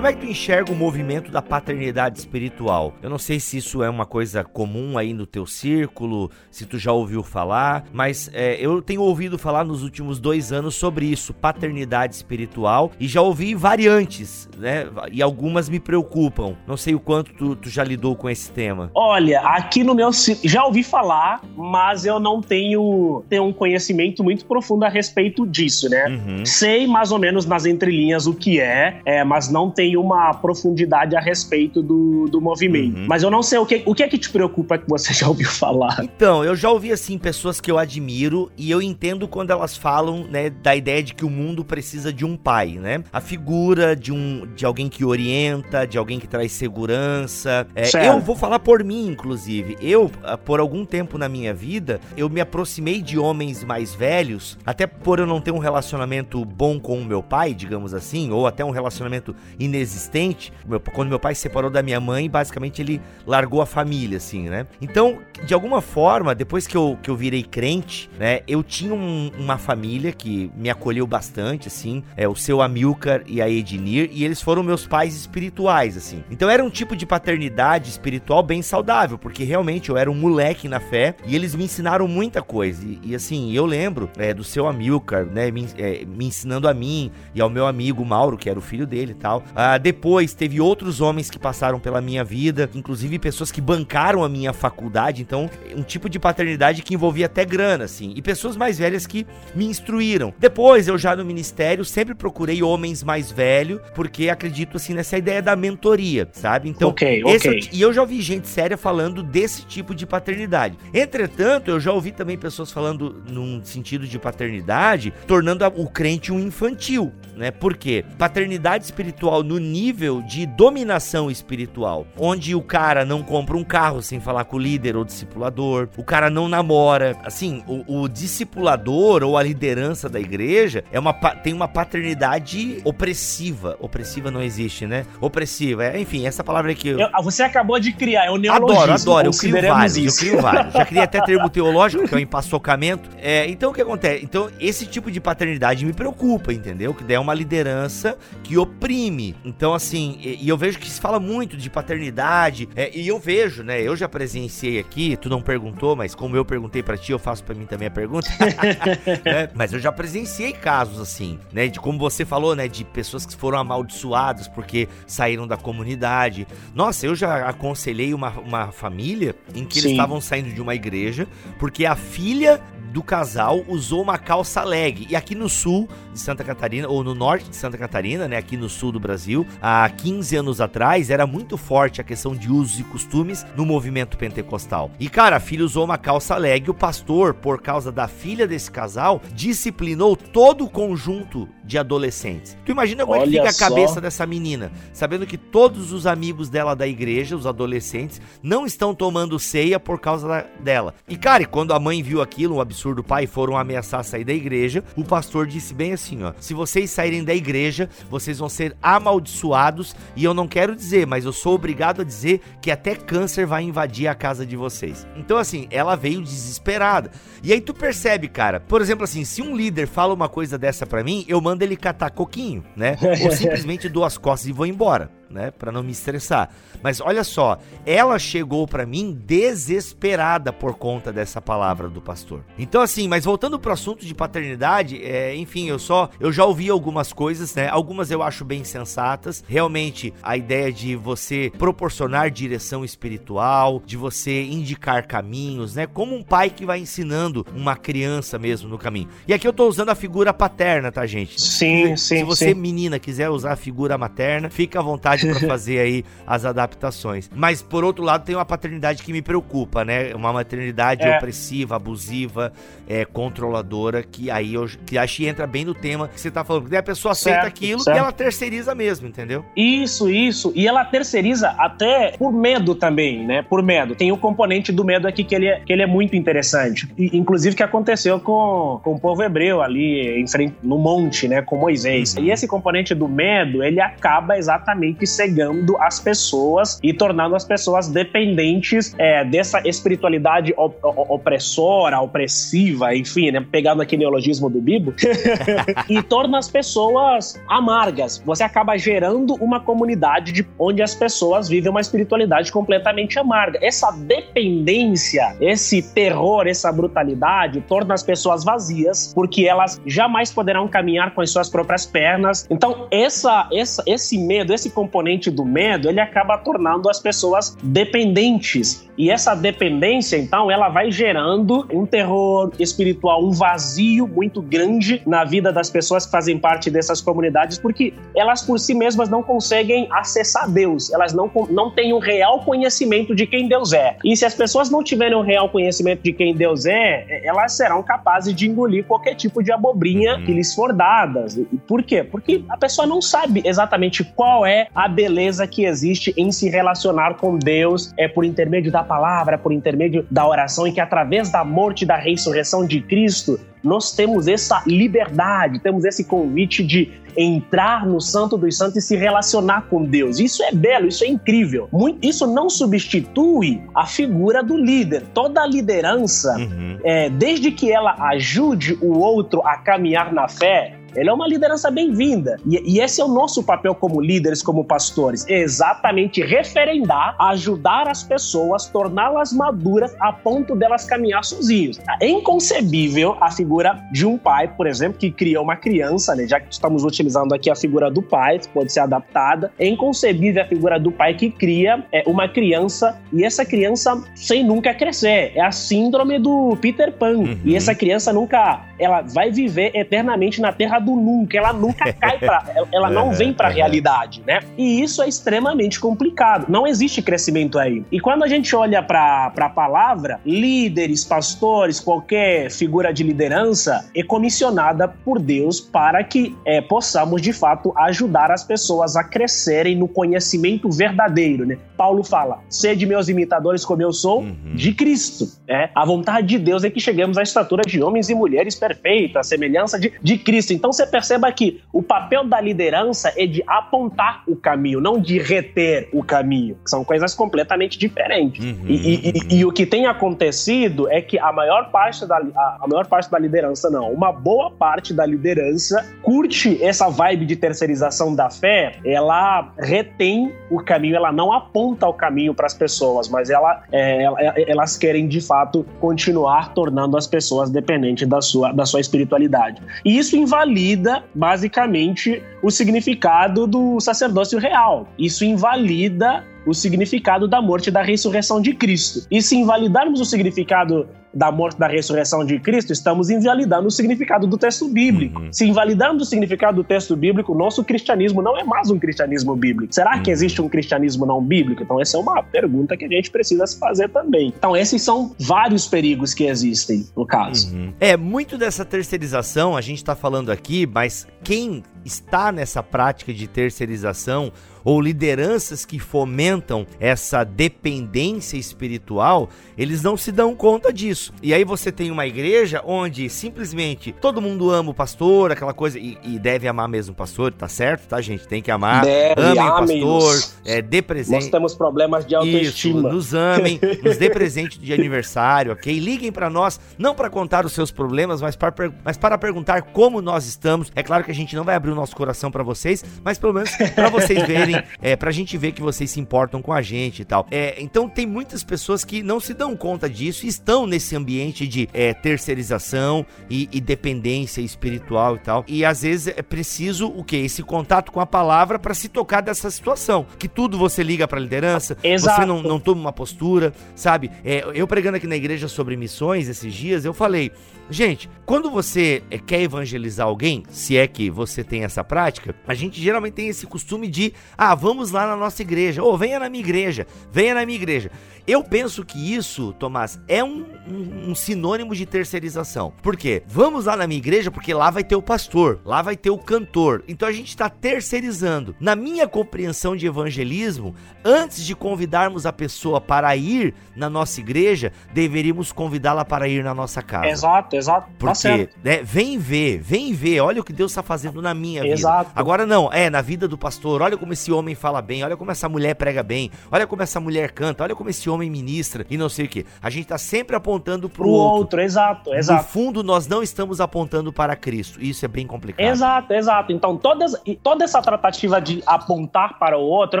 Como é que tu enxerga o movimento da paternidade espiritual? Eu não sei se isso é uma coisa comum aí no teu círculo, se tu já ouviu falar, mas é, eu tenho ouvido falar nos últimos dois anos sobre isso, paternidade espiritual, e já ouvi variantes, né? E algumas me preocupam. Não sei o quanto tu, tu já lidou com esse tema. Olha, aqui no meu já ouvi falar, mas eu não tenho, tenho um conhecimento muito profundo a respeito disso, né? Uhum. Sei mais ou menos nas entrelinhas o que é, é mas não tenho uma profundidade a respeito do, do movimento. Uhum. Mas eu não sei o que, o que é que te preocupa que você já ouviu falar. Então, eu já ouvi assim pessoas que eu admiro e eu entendo quando elas falam, né, da ideia de que o mundo precisa de um pai, né? A figura de um de alguém que orienta, de alguém que traz segurança. É, eu vou falar por mim, inclusive. Eu, ah, por algum tempo na minha vida, eu me aproximei de homens mais velhos, até por eu não ter um relacionamento bom com o meu pai, digamos assim, ou até um relacionamento inexistente inexistente. Quando meu pai se separou da minha mãe, basicamente ele largou a família, assim, né? Então, de alguma forma, depois que eu, que eu virei crente, né? Eu tinha um, uma família que me acolheu bastante, assim. É o seu Amilcar e a Ednir, e eles foram meus pais espirituais, assim. Então era um tipo de paternidade espiritual bem saudável, porque realmente eu era um moleque na fé e eles me ensinaram muita coisa. E, e assim, eu lembro é, do seu Amilcar, né? Me, é, me ensinando a mim e ao meu amigo Mauro, que era o filho dele e tal. Ah, depois teve outros homens que passaram pela minha vida, inclusive pessoas que bancaram a minha faculdade, então um tipo de paternidade que envolvia até grana, assim, e pessoas mais velhas que me instruíram. Depois, eu já no ministério sempre procurei homens mais velhos, porque acredito assim nessa ideia da mentoria, sabe? Então, okay, okay. e eu já ouvi gente séria falando desse tipo de paternidade. Entretanto, eu já ouvi também pessoas falando num sentido de paternidade, tornando o crente um infantil, né? Por quê? Paternidade espiritual no nível de dominação espiritual, onde o cara não compra um carro sem falar com o líder ou discipulador, o cara não namora. Assim, o, o discipulador ou a liderança da igreja é uma, tem uma paternidade opressiva. Opressiva não existe, né? Opressiva. É, enfim, essa palavra aqui. Eu... você acabou de criar, é o neologismo. Adoro, adoro. Eu crio vários. Isso. Eu crio vários. Já criei até termo teológico, que é o empaçocamento. É, então, o que acontece? Então, esse tipo de paternidade me preocupa, entendeu? Que daí é uma liderança que oprime. Então, assim, e, e, eu vejo que se fala muito de paternidade, é, e eu vejo, né? Eu já presenciei aqui, tu não perguntou, mas como eu perguntei para ti, eu faço para mim também a pergunta. é, mas eu já presenciei casos assim, né? De como você falou, né? De pessoas que foram amaldiçoadas porque saíram da comunidade. Nossa, eu já aconselhei uma, uma família em que Sim. eles estavam saindo de uma igreja porque a filha do casal usou uma calça leg. E aqui no sul de Santa Catarina, ou no norte de Santa Catarina, né, aqui no sul do Brasil, há 15 anos atrás, era muito forte a questão de usos e costumes no movimento pentecostal. E cara, a filha usou uma calça leg, o pastor, por causa da filha desse casal, disciplinou todo o conjunto de adolescentes. Tu imagina como Olha é que fica a cabeça dessa menina, sabendo que todos os amigos dela da igreja, os adolescentes, não estão tomando ceia por causa da, dela. E cara, e quando a mãe viu aquilo, um absurdo pai, foram ameaçar sair da igreja, o pastor disse bem assim, ó: "Se vocês saírem da igreja, vocês vão ser amaldiçoados e eu não quero dizer, mas eu sou obrigado a dizer que até câncer vai invadir a casa de vocês". Então assim, ela veio desesperada. E aí tu percebe, cara, por exemplo assim, se um líder fala uma coisa dessa para mim, eu mando ele catar coquinho, né? Ou simplesmente dou as costas e vou embora né, para não me estressar. Mas olha só, ela chegou para mim desesperada por conta dessa palavra do pastor. Então assim, mas voltando pro assunto de paternidade, é, enfim, eu só eu já ouvi algumas coisas, né? Algumas eu acho bem sensatas. Realmente a ideia de você proporcionar direção espiritual, de você indicar caminhos, né? Como um pai que vai ensinando uma criança mesmo no caminho. E aqui eu tô usando a figura paterna, tá, gente? Sim, sim. Se você sim. menina quiser usar a figura materna, fica à vontade para fazer aí as adaptações. Mas por outro lado, tem uma paternidade que me preocupa, né? Uma maternidade é. opressiva, abusiva, é, controladora, que aí eu que acho que entra bem no tema que você tá falando. Porque a pessoa aceita certo, aquilo certo. e ela terceiriza mesmo, entendeu? Isso, isso. E ela terceiriza até por medo também, né? Por medo. Tem o componente do medo aqui que ele é, que ele é muito interessante. E, inclusive que aconteceu com, com o povo hebreu ali em frente, no monte, né? Com Moisés. Uhum. E esse componente do medo, ele acaba exatamente cegando as pessoas e tornando as pessoas dependentes é, dessa espiritualidade op opressora, opressiva, enfim, né? Pegando aquele neologismo do Bibo, e torna as pessoas amargas. Você acaba gerando uma comunidade de onde as pessoas vivem uma espiritualidade completamente amarga. Essa dependência, esse terror, essa brutalidade torna as pessoas vazias, porque elas jamais poderão caminhar com as suas próprias pernas. Então, essa, essa, esse medo, esse comportamento componente do medo, ele acaba tornando as pessoas dependentes. E essa dependência, então, ela vai gerando um terror espiritual, um vazio muito grande na vida das pessoas que fazem parte dessas comunidades, porque elas por si mesmas não conseguem acessar Deus, elas não, não têm um real conhecimento de quem Deus é. E se as pessoas não tiverem um real conhecimento de quem Deus é, elas serão capazes de engolir qualquer tipo de abobrinha que lhes for dada. Por quê? Porque a pessoa não sabe exatamente qual é a beleza que existe em se relacionar com Deus é por intermédio da palavra, por intermédio da oração, e que através da morte e da ressurreição de Cristo, nós temos essa liberdade, temos esse convite de entrar no Santo dos Santos e se relacionar com Deus. Isso é belo, isso é incrível. Muito, isso não substitui a figura do líder. Toda liderança, uhum. é, desde que ela ajude o outro a caminhar na fé, ele é uma liderança bem-vinda. E, e, esse é o nosso papel como líderes, como pastores. É exatamente referendar, ajudar as pessoas, torná-las maduras a ponto delas caminhar sozinhos. É inconcebível a figura de um pai, por exemplo, que cria uma criança, né? Já que estamos utilizando aqui a figura do pai, que pode ser adaptada. É inconcebível a figura do pai que cria é, uma criança e essa criança sem nunca crescer. É a síndrome do Peter Pan. Uhum. E essa criança nunca, ela vai viver eternamente na terra do nunca, ela nunca cai para, ela não vem para a realidade, né? E isso é extremamente complicado. Não existe crescimento aí. E quando a gente olha para a palavra, líderes, pastores, qualquer figura de liderança é comissionada por Deus para que é, possamos de fato ajudar as pessoas a crescerem no conhecimento verdadeiro, né? Paulo fala: "Sede meus imitadores como eu sou uhum. de Cristo". É, a vontade de Deus é que cheguemos à estatura de homens e mulheres perfeitos, à semelhança de, de Cristo. Então você perceba que o papel da liderança é de apontar o caminho, não de reter o caminho. São coisas completamente diferentes. Uhum, e, e, uhum. e, o que tem acontecido é que a maior parte da a, a maior parte da liderança, não, uma boa parte da liderança curte essa vibe de terceirização da fé, ela retém o caminho, ela não aponta o caminho para as pessoas, mas ela, é, elas querem de fato continuar tornando as pessoas dependentes da sua, da sua espiritualidade. E isso invalida, basicamente, o significado do sacerdócio real. Isso invalida o significado da morte e da ressurreição de Cristo. E se invalidarmos o significado da morte da ressurreição de Cristo, estamos invalidando o significado do texto bíblico. Uhum. Se invalidando o significado do texto bíblico, nosso cristianismo não é mais um cristianismo bíblico. Será uhum. que existe um cristianismo não bíblico? Então, essa é uma pergunta que a gente precisa se fazer também. Então, esses são vários perigos que existem, no caso. Uhum. É, muito dessa terceirização, a gente está falando aqui, mas quem está nessa prática de terceirização ou lideranças que fomentam essa dependência espiritual, eles não se dão conta disso. E aí você tem uma igreja onde simplesmente todo mundo ama o pastor, aquela coisa, e, e deve amar mesmo o pastor, tá certo, tá, gente? Tem que amar. Deve, amem o pastor, é, dê presente. Nós temos problemas de autoestima. Isso, nos amem, nos dê presente de aniversário, ok? Liguem para nós, não para contar os seus problemas, mas para, mas para perguntar como nós estamos. É claro que a gente não vai abrir nosso coração para vocês, mas pelo menos para vocês verem é, pra gente ver que vocês se importam com a gente e tal. É, então tem muitas pessoas que não se dão conta disso e estão nesse ambiente de é, terceirização e, e, dependência espiritual e tal. E às vezes é preciso o que? Esse contato com a palavra para se tocar dessa situação. Que tudo você liga pra liderança, Exato. você não, não toma uma postura, sabe? É, eu pregando aqui na igreja sobre missões esses dias, eu falei. Gente, quando você eh, quer evangelizar alguém, se é que você tem essa prática, a gente geralmente tem esse costume de, ah, vamos lá na nossa igreja, ou venha na minha igreja, venha na minha igreja. Eu penso que isso, Tomás, é um, um, um, sinônimo de terceirização. Por quê? Vamos lá na minha igreja porque lá vai ter o pastor, lá vai ter o cantor. Então a gente está terceirizando. Na minha compreensão de evangelismo, antes de convidarmos a pessoa para ir na nossa igreja, deveríamos convidá-la para ir na nossa casa. Exato, exato. Tá porque, tá né, vem ver, vem ver, olha o que Deus está fazendo na minha vida. Exato. Agora não, é, na vida do pastor, olha como esse homem fala bem, olha como essa mulher prega bem, olha como essa mulher canta, olha como esse homem ministra e não sei o que. A gente tá sempre apontando pro o outro. outro. Exato, exato. No fundo, nós não estamos apontando para Cristo. Isso é bem complicado. Exato, exato. Então, todas, toda essa tratativa de apontar para o outro,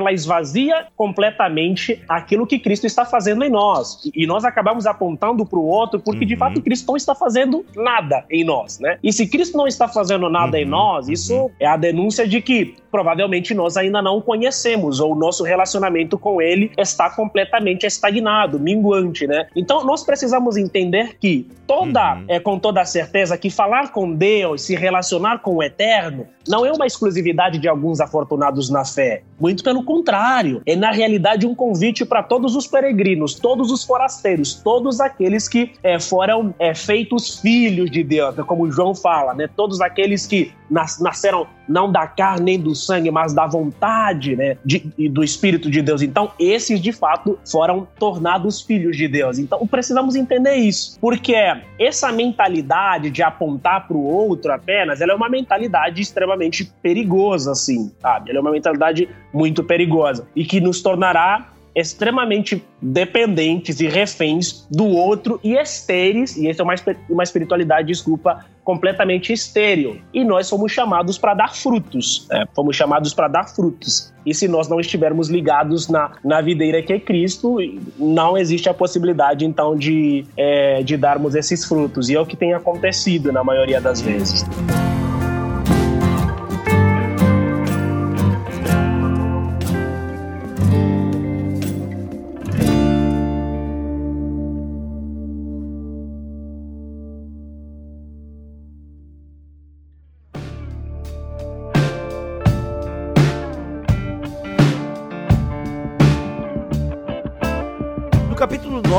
ela esvazia completamente aquilo que Cristo está fazendo em nós. E nós acabamos apontando para o outro porque, uhum. de fato, Cristo não está fazendo nada em nós, né? E se Cristo não está fazendo nada uhum. em nós, isso é a denúncia de que provavelmente nós ainda não o conhecemos ou o nosso relacionamento com ele está completamente estagnado, minguante, né? Então nós precisamos entender que toda, uhum. é, com toda certeza, que falar com Deus, se relacionar com o eterno, não é uma exclusividade de alguns afortunados na fé. Muito pelo contrário, é na realidade um convite para todos os peregrinos, todos os forasteiros, todos aqueles que é, foram é, feitos filhos de Deus, como João fala, né? Todos aqueles que nas, não da carne nem do sangue, mas da vontade, né, de, do Espírito de Deus. Então, esses de fato foram tornados filhos de Deus. Então, precisamos entender isso, porque essa mentalidade de apontar para o outro apenas, ela é uma mentalidade extremamente perigosa, assim, sabe? Ela é uma mentalidade muito perigosa e que nos tornará extremamente dependentes e reféns do outro e estéreis, e essa é uma, uma espiritualidade, desculpa, completamente estéril. E nós somos chamados para dar frutos, né? fomos chamados para dar frutos. E se nós não estivermos ligados na, na videira que é Cristo, não existe a possibilidade, então, de, é, de darmos esses frutos. E é o que tem acontecido na maioria das vezes.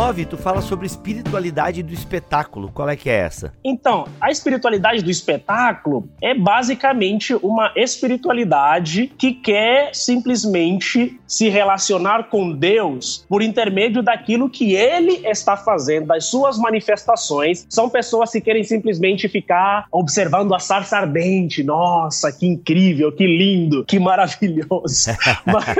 9, tu fala sobre espiritualidade do espetáculo. Qual é que é essa? Então, a espiritualidade do espetáculo é basicamente uma espiritualidade que quer simplesmente se relacionar com Deus por intermédio daquilo que ele está fazendo, das suas manifestações. São pessoas que querem simplesmente ficar observando a sarça ardente. Nossa, que incrível, que lindo, que maravilhoso. mas,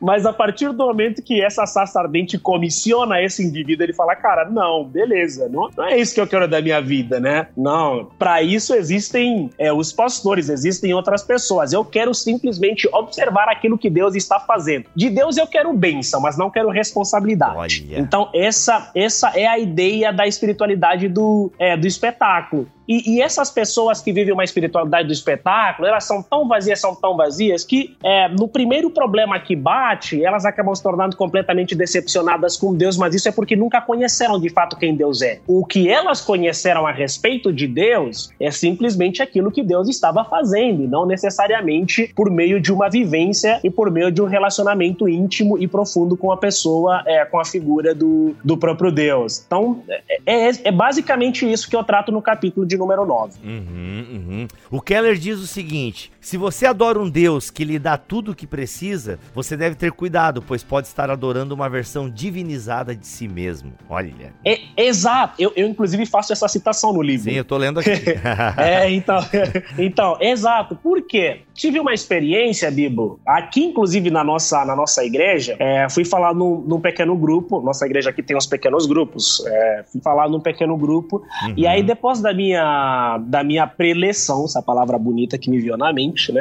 mas a partir do momento que essa sarça ardente comissiona esse indivíduo, ele fala, cara, não, beleza, não, não é isso que eu quero da minha vida, né? Não, para isso existem é, os pastores, existem outras pessoas. Eu quero simplesmente observar aquilo que Deus está fazendo. De Deus eu quero bênção, mas não quero responsabilidade. Olha. Então essa essa é a ideia da espiritualidade do, é, do espetáculo. E, e, essas pessoas que vivem uma espiritualidade do espetáculo, elas são tão vazias, são tão vazias, que é, no primeiro problema que bate, elas acabam se tornando completamente decepcionadas com Deus, mas isso é porque nunca conheceram de fato quem Deus é. O que elas conheceram a respeito de Deus é simplesmente aquilo que Deus estava fazendo, e não necessariamente por meio de uma vivência e por meio de um relacionamento íntimo e profundo com a pessoa, é, com a figura do, do próprio Deus. Então, é, é, é basicamente isso que eu trato no capítulo de número 9. Uhum, uhum. O Keller diz o seguinte: se você adora um Deus que lhe dá tudo o que precisa, você deve ter cuidado, pois pode estar adorando uma versão divinizada de si mesmo. Olha. É, exato. Eu, eu, inclusive, faço essa citação no livro. Sim, eu tô lendo aqui. é, então, então, exato. Por quê? Tive uma experiência, Bibo, aqui, inclusive, na nossa, na nossa igreja, é, fui falar num, num, pequeno grupo, nossa igreja aqui tem uns pequenos grupos, é, fui falar num pequeno grupo, uhum. e aí depois da minha, da minha preleção, essa palavra bonita que me viu na mente, né?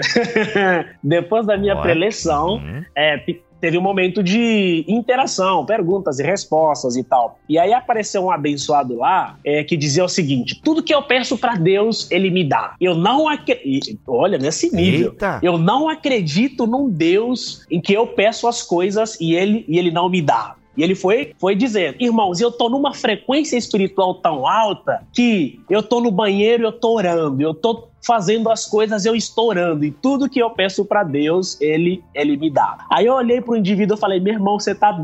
depois da minha preleção, uhum. é, teve um momento de interação, perguntas e respostas e tal. E aí apareceu um abençoado lá é, que dizia o seguinte: tudo que eu peço para Deus, ele me dá. Eu não acredito. Olha, nesse nível. Eita. Eu não acredito num Deus em que eu peço as coisas e ele, e ele não me dá. E ele foi, foi dizendo: irmãos, eu tô numa frequência espiritual tão alta que eu tô no banheiro, eu tô orando, eu tô fazendo as coisas, eu estourando. E tudo que eu peço para Deus, ele, ele me dá. Aí eu olhei pro indivíduo e falei: meu irmão, você tá,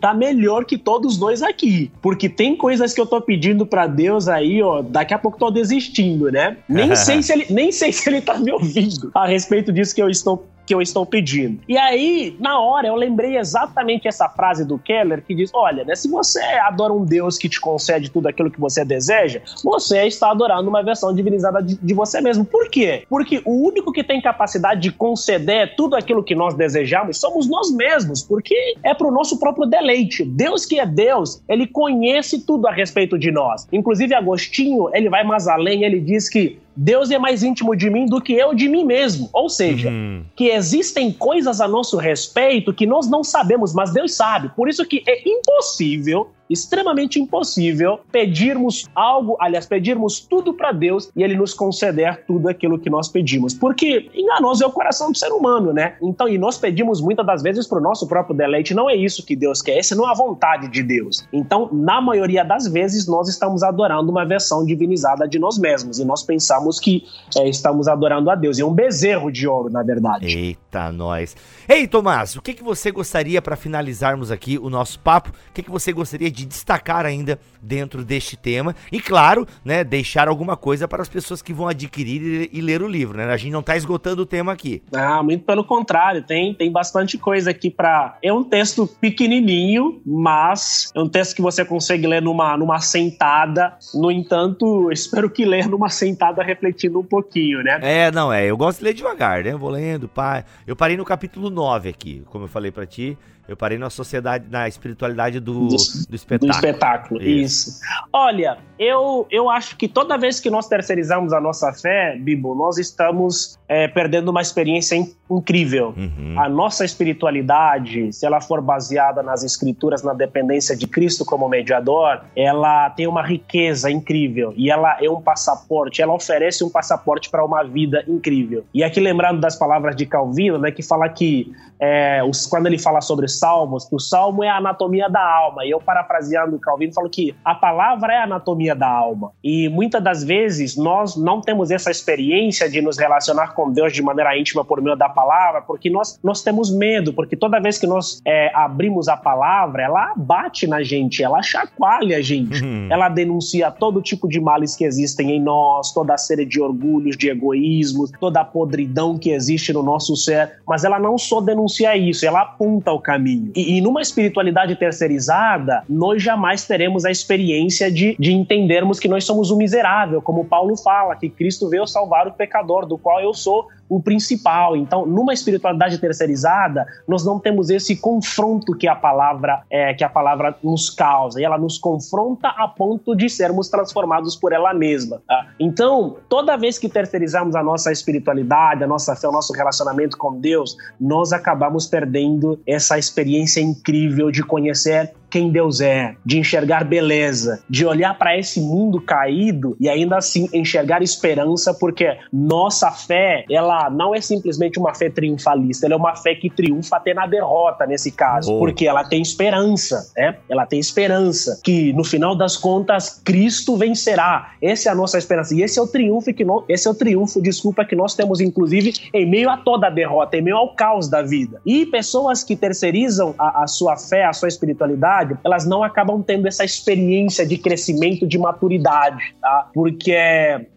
tá melhor que todos nós aqui. Porque tem coisas que eu tô pedindo para Deus aí, ó, daqui a pouco tô desistindo, né? Nem sei se ele, nem sei se ele tá me ouvindo a respeito disso que eu estou que eu estou pedindo. E aí, na hora, eu lembrei exatamente essa frase do Keller que diz: Olha, né, se você adora um Deus que te concede tudo aquilo que você deseja, você está adorando uma versão divinizada de, de você mesmo. Por quê? Porque o único que tem capacidade de conceder tudo aquilo que nós desejamos somos nós mesmos, porque é para o nosso próprio deleite. Deus que é Deus, ele conhece tudo a respeito de nós. Inclusive, Agostinho, ele vai mais além, ele diz que Deus é mais íntimo de mim do que eu de mim mesmo. Ou seja, uhum. que existem coisas a nosso respeito que nós não sabemos, mas Deus sabe. Por isso que é impossível extremamente impossível pedirmos algo, aliás, pedirmos tudo para Deus e ele nos conceder tudo aquilo que nós pedimos. Porque enganoso é o coração do ser humano, né? Então, e nós pedimos muitas das vezes para o nosso próprio deleite. Não é isso que Deus quer, essa não é a vontade de Deus. Então, na maioria das vezes, nós estamos adorando uma versão divinizada de nós mesmos e nós pensamos que é, estamos adorando a Deus. É um bezerro de ouro, na verdade. Eita, nós. Ei, Tomás, o que, que você gostaria para finalizarmos aqui o nosso papo? O que, que você gostaria de de destacar ainda dentro deste tema e claro, né, deixar alguma coisa para as pessoas que vão adquirir e, ler o livro, né? A gente não está esgotando o tema aqui. Ah, muito pelo contrário, tem tem bastante coisa aqui para É um texto pequenininho, mas é um texto que você consegue ler numa numa sentada. No entanto, espero que ler numa sentada refletindo um pouquinho, né? É, não é, eu gosto de ler devagar, né? Eu vou lendo, pá. Eu parei no capítulo 9 aqui, como eu falei para ti. Eu parei na sociedade, na espiritualidade do, do, do espetáculo. Do espetáculo, isso. isso. Olha, eu, eu acho que toda vez que nós terceirizamos a nossa fé, Bibo, nós estamos é, perdendo uma experiência incrível. Uhum. A nossa espiritualidade, se ela for baseada nas escrituras, na dependência de Cristo como mediador, ela tem uma riqueza incrível e ela é um passaporte, ela oferece um passaporte para uma vida incrível. E aqui lembrando das palavras de Calvino, né, que fala que é, os, quando ele fala sobre salmos, que o salmo é a anatomia da alma. E eu, parafraseando o Calvino, falo que a palavra é a anatomia da alma. E muitas das vezes nós não temos essa experiência de nos relacionar com Deus de maneira íntima por meio da palavra, porque nós, nós temos medo, porque toda vez que nós é, abrimos a palavra, ela bate na gente, ela chacoalha a gente, uhum. ela denuncia todo tipo de males que existem em nós, toda a série de orgulhos, de egoísmos, toda a podridão que existe no nosso ser, mas ela não só denuncia isso, ela aponta o caminho caminho. E, e, numa espiritualidade terceirizada, nós jamais teremos a experiência de, de entendermos que nós somos o miserável, como Paulo fala, que Cristo veio salvar o pecador, do qual eu sou o principal. Então, numa espiritualidade terceirizada, nós não temos esse confronto que a palavra é, que a palavra nos causa. E ela nos confronta a ponto de sermos transformados por ela mesma. Tá? Então, toda vez que terceirizamos a nossa espiritualidade, a nossa fé, o nosso relacionamento com Deus, nós acabamos perdendo essa experiência incrível de conhecer quem Deus é, de enxergar beleza, de olhar para esse mundo caído e ainda assim enxergar esperança, porque nossa fé, ela não é simplesmente uma fé triunfalista, ela é uma fé que triunfa até na derrota nesse caso, porque ela tem esperança, né? Ela tem esperança que no final das contas Cristo vencerá. Essa é a nossa esperança e esse é o triunfo que nós, esse é o triunfo, desculpa, que nós temos inclusive em meio a toda a derrota, em meio ao caos da vida. E pessoas que terceirizam a, a sua fé, a sua espiritualidade elas não acabam tendo essa experiência de crescimento, de maturidade, tá? Porque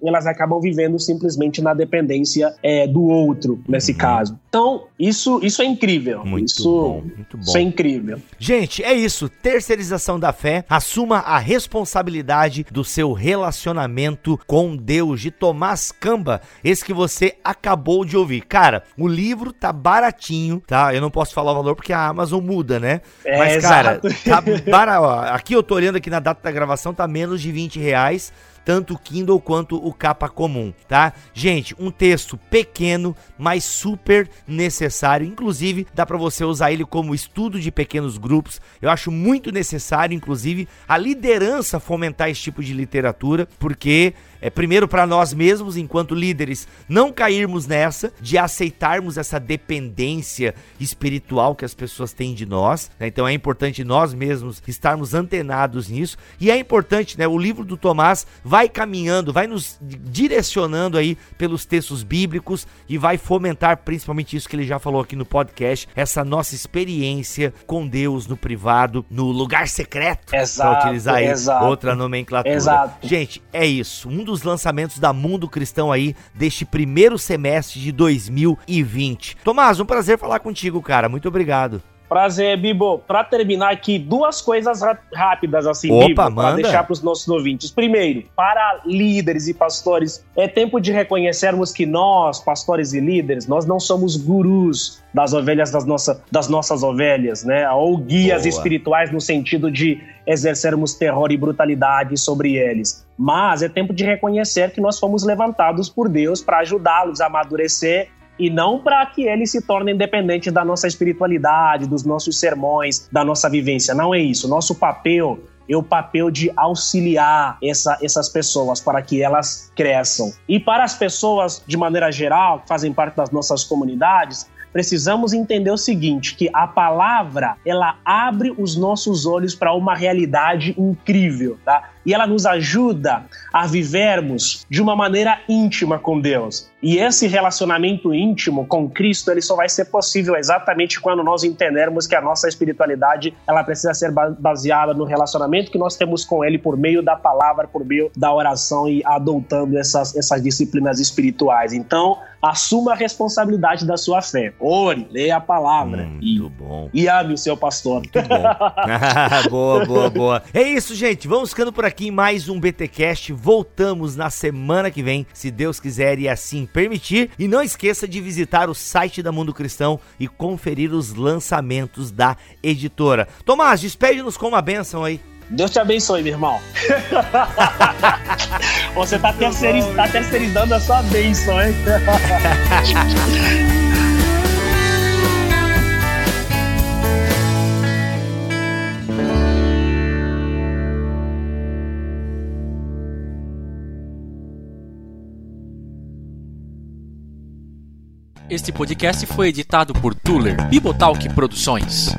elas acabam vivendo simplesmente na dependência é, do outro, nesse caso. Então, isso, isso é incrível. Muito isso, bom, muito bom. Isso é incrível. Gente, é isso. Terceirização da fé. Assuma a responsabilidade do seu relacionamento com Deus, de Tomás Camba, esse que você acabou de ouvir. Cara, o livro tá baratinho, tá? Eu não posso falar o valor porque a Amazon muda, né? É, Mas, cara, exato. Tá para, ó, aqui eu tô olhando aqui na data da gravação, tá menos de 20 reais tanto o Kindle quanto o capa comum, tá? Gente, um texto pequeno, mas super necessário. Inclusive, dá para você usar ele como estudo de pequenos grupos. Eu acho muito necessário, inclusive, a liderança fomentar esse tipo de literatura, porque é primeiro para nós mesmos, enquanto líderes, não cairmos nessa de aceitarmos essa dependência espiritual que as pessoas têm de nós. Né? Então é importante nós mesmos estarmos antenados nisso. E é importante, né? O livro do Tomás vai caminhando, vai nos direcionando aí pelos textos bíblicos e vai fomentar principalmente isso que ele já falou aqui no podcast, essa nossa experiência com Deus no privado, no lugar secreto, para utilizar aí exato, outra nomenclatura. Exato. Gente, é isso. Um dos dos lançamentos da Mundo Cristão aí deste primeiro semestre de 2020. Tomás, um prazer falar contigo, cara. Muito obrigado. Prazer, Bibo. Para terminar aqui, duas coisas rápidas assim, Opa, Bibo, para deixar para os nossos ouvintes. Primeiro, para líderes e pastores, é tempo de reconhecermos que nós, pastores e líderes, nós não somos gurus das ovelhas das, nossa, das nossas ovelhas, né? Ou guias Boa. espirituais no sentido de exercermos terror e brutalidade sobre eles. Mas é tempo de reconhecer que nós fomos levantados por Deus para ajudá-los a amadurecer e não para que eles se tornem dependentes da nossa espiritualidade, dos nossos sermões, da nossa vivência. Não é isso. Nosso papel é o papel de auxiliar essa, essas pessoas para que elas cresçam. E para as pessoas, de maneira geral, que fazem parte das nossas comunidades, precisamos entender o seguinte, que a palavra, ela abre os nossos olhos para uma realidade incrível, tá? E ela nos ajuda a vivermos de uma maneira íntima com Deus. E esse relacionamento íntimo com Cristo, ele só vai ser possível exatamente quando nós entendermos que a nossa espiritualidade, ela precisa ser baseada no relacionamento que nós temos com ele por meio da palavra, por meio da oração e adotando essas, essas disciplinas espirituais. Então, assuma a responsabilidade da sua fé. Ore, leia a palavra. Muito e, bom. E ame o seu pastor. Muito bom. boa, boa, boa. É isso, gente. Vamos ficando por aqui em mais um BTcast. Voltamos na semana que vem, se Deus quiser e assim permitir. E não esqueça de visitar o site da Mundo Cristão e conferir os lançamentos da editora. Tomás, despede-nos com uma bênção aí. Deus te abençoe, meu irmão. Você tá, terceiriz, tá terceirizando a sua bênção, hein? Este podcast foi editado por Tuller Bibotalk Produções.